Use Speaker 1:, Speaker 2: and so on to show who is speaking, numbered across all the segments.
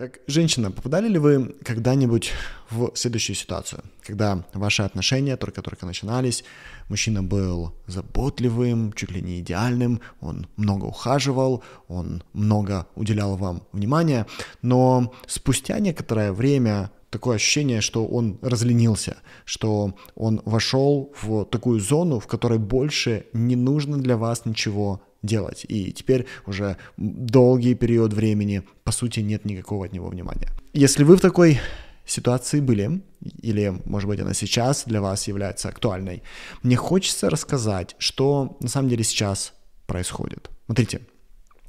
Speaker 1: Как женщина, попадали ли вы когда-нибудь в следующую ситуацию, когда ваши отношения только-только начинались, мужчина был заботливым, чуть ли не идеальным, он много ухаживал, он много уделял вам внимания, но спустя некоторое время такое ощущение, что он разленился, что он вошел в такую зону, в которой больше не нужно для вас ничего делать. И теперь уже долгий период времени, по сути, нет никакого от него внимания. Если вы в такой ситуации были, или, может быть, она сейчас для вас является актуальной, мне хочется рассказать, что на самом деле сейчас происходит. Смотрите,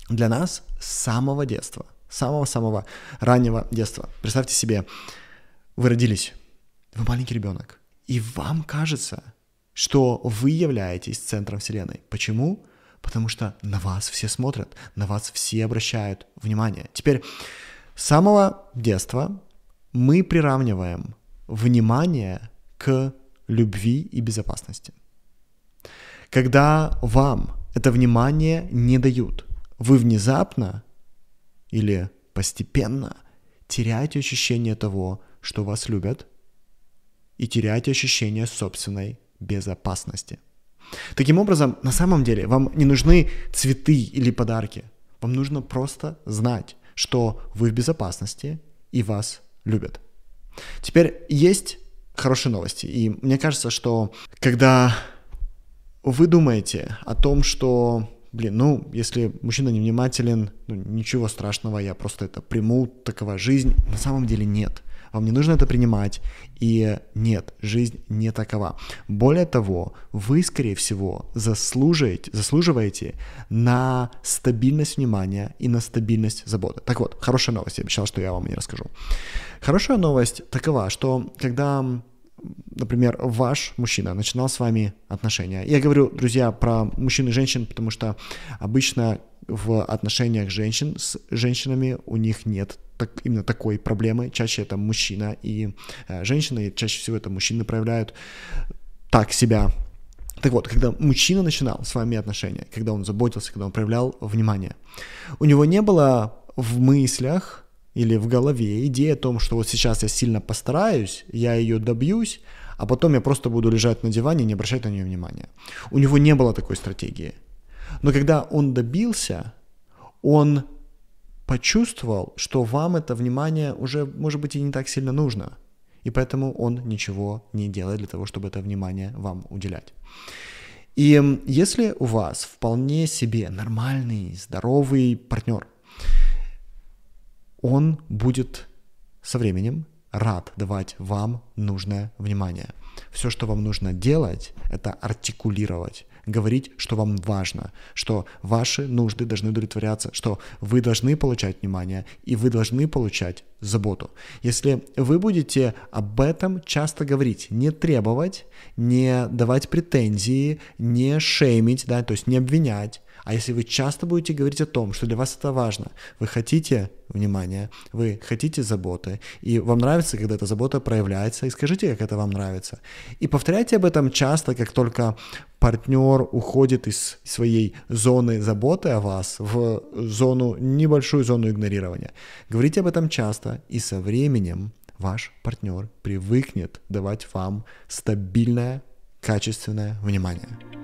Speaker 1: для нас с самого детства, самого-самого раннего детства, представьте себе, вы родились, вы маленький ребенок, и вам кажется, что вы являетесь центром Вселенной. Почему? Потому что на вас все смотрят, на вас все обращают внимание. Теперь с самого детства мы приравниваем внимание к любви и безопасности. Когда вам это внимание не дают, вы внезапно или постепенно теряете ощущение того, что вас любят, и теряете ощущение собственной безопасности. Таким образом, на самом деле, вам не нужны цветы или подарки. Вам нужно просто знать, что вы в безопасности и вас любят. Теперь есть хорошие новости. И мне кажется, что когда вы думаете о том, что, блин, ну, если мужчина невнимателен, ну, ничего страшного, я просто это приму, такова жизнь, на самом деле нет вам не нужно это принимать, и нет, жизнь не такова. Более того, вы, скорее всего, заслуживаете, заслуживаете на стабильность внимания и на стабильность заботы. Так вот, хорошая новость, я обещал, что я вам не расскажу. Хорошая новость такова, что когда например, ваш мужчина начинал с вами отношения. Я говорю, друзья, про мужчин и женщин, потому что обычно в отношениях женщин с женщинами у них нет так, именно такой проблемы. Чаще это мужчина и э, женщина, и чаще всего это мужчины проявляют так себя. Так вот, когда мужчина начинал с вами отношения, когда он заботился, когда он проявлял внимание, у него не было в мыслях или в голове идея о том, что вот сейчас я сильно постараюсь, я ее добьюсь, а потом я просто буду лежать на диване и не обращать на нее внимания. У него не было такой стратегии. Но когда он добился, он почувствовал, что вам это внимание уже, может быть, и не так сильно нужно. И поэтому он ничего не делает для того, чтобы это внимание вам уделять. И если у вас вполне себе нормальный, здоровый партнер, он будет со временем рад давать вам нужное внимание. Все, что вам нужно делать, это артикулировать, говорить, что вам важно, что ваши нужды должны удовлетворяться, что вы должны получать внимание и вы должны получать заботу. Если вы будете об этом часто говорить, не требовать, не давать претензии, не шеймить, да, то есть не обвинять, а если вы часто будете говорить о том, что для вас это важно, вы хотите внимания, вы хотите заботы, и вам нравится, когда эта забота проявляется, и скажите, как это вам нравится. И повторяйте об этом часто, как только партнер уходит из своей зоны заботы о вас в зону, небольшую зону игнорирования. Говорите об этом часто, и со временем ваш партнер привыкнет давать вам стабильное, качественное внимание.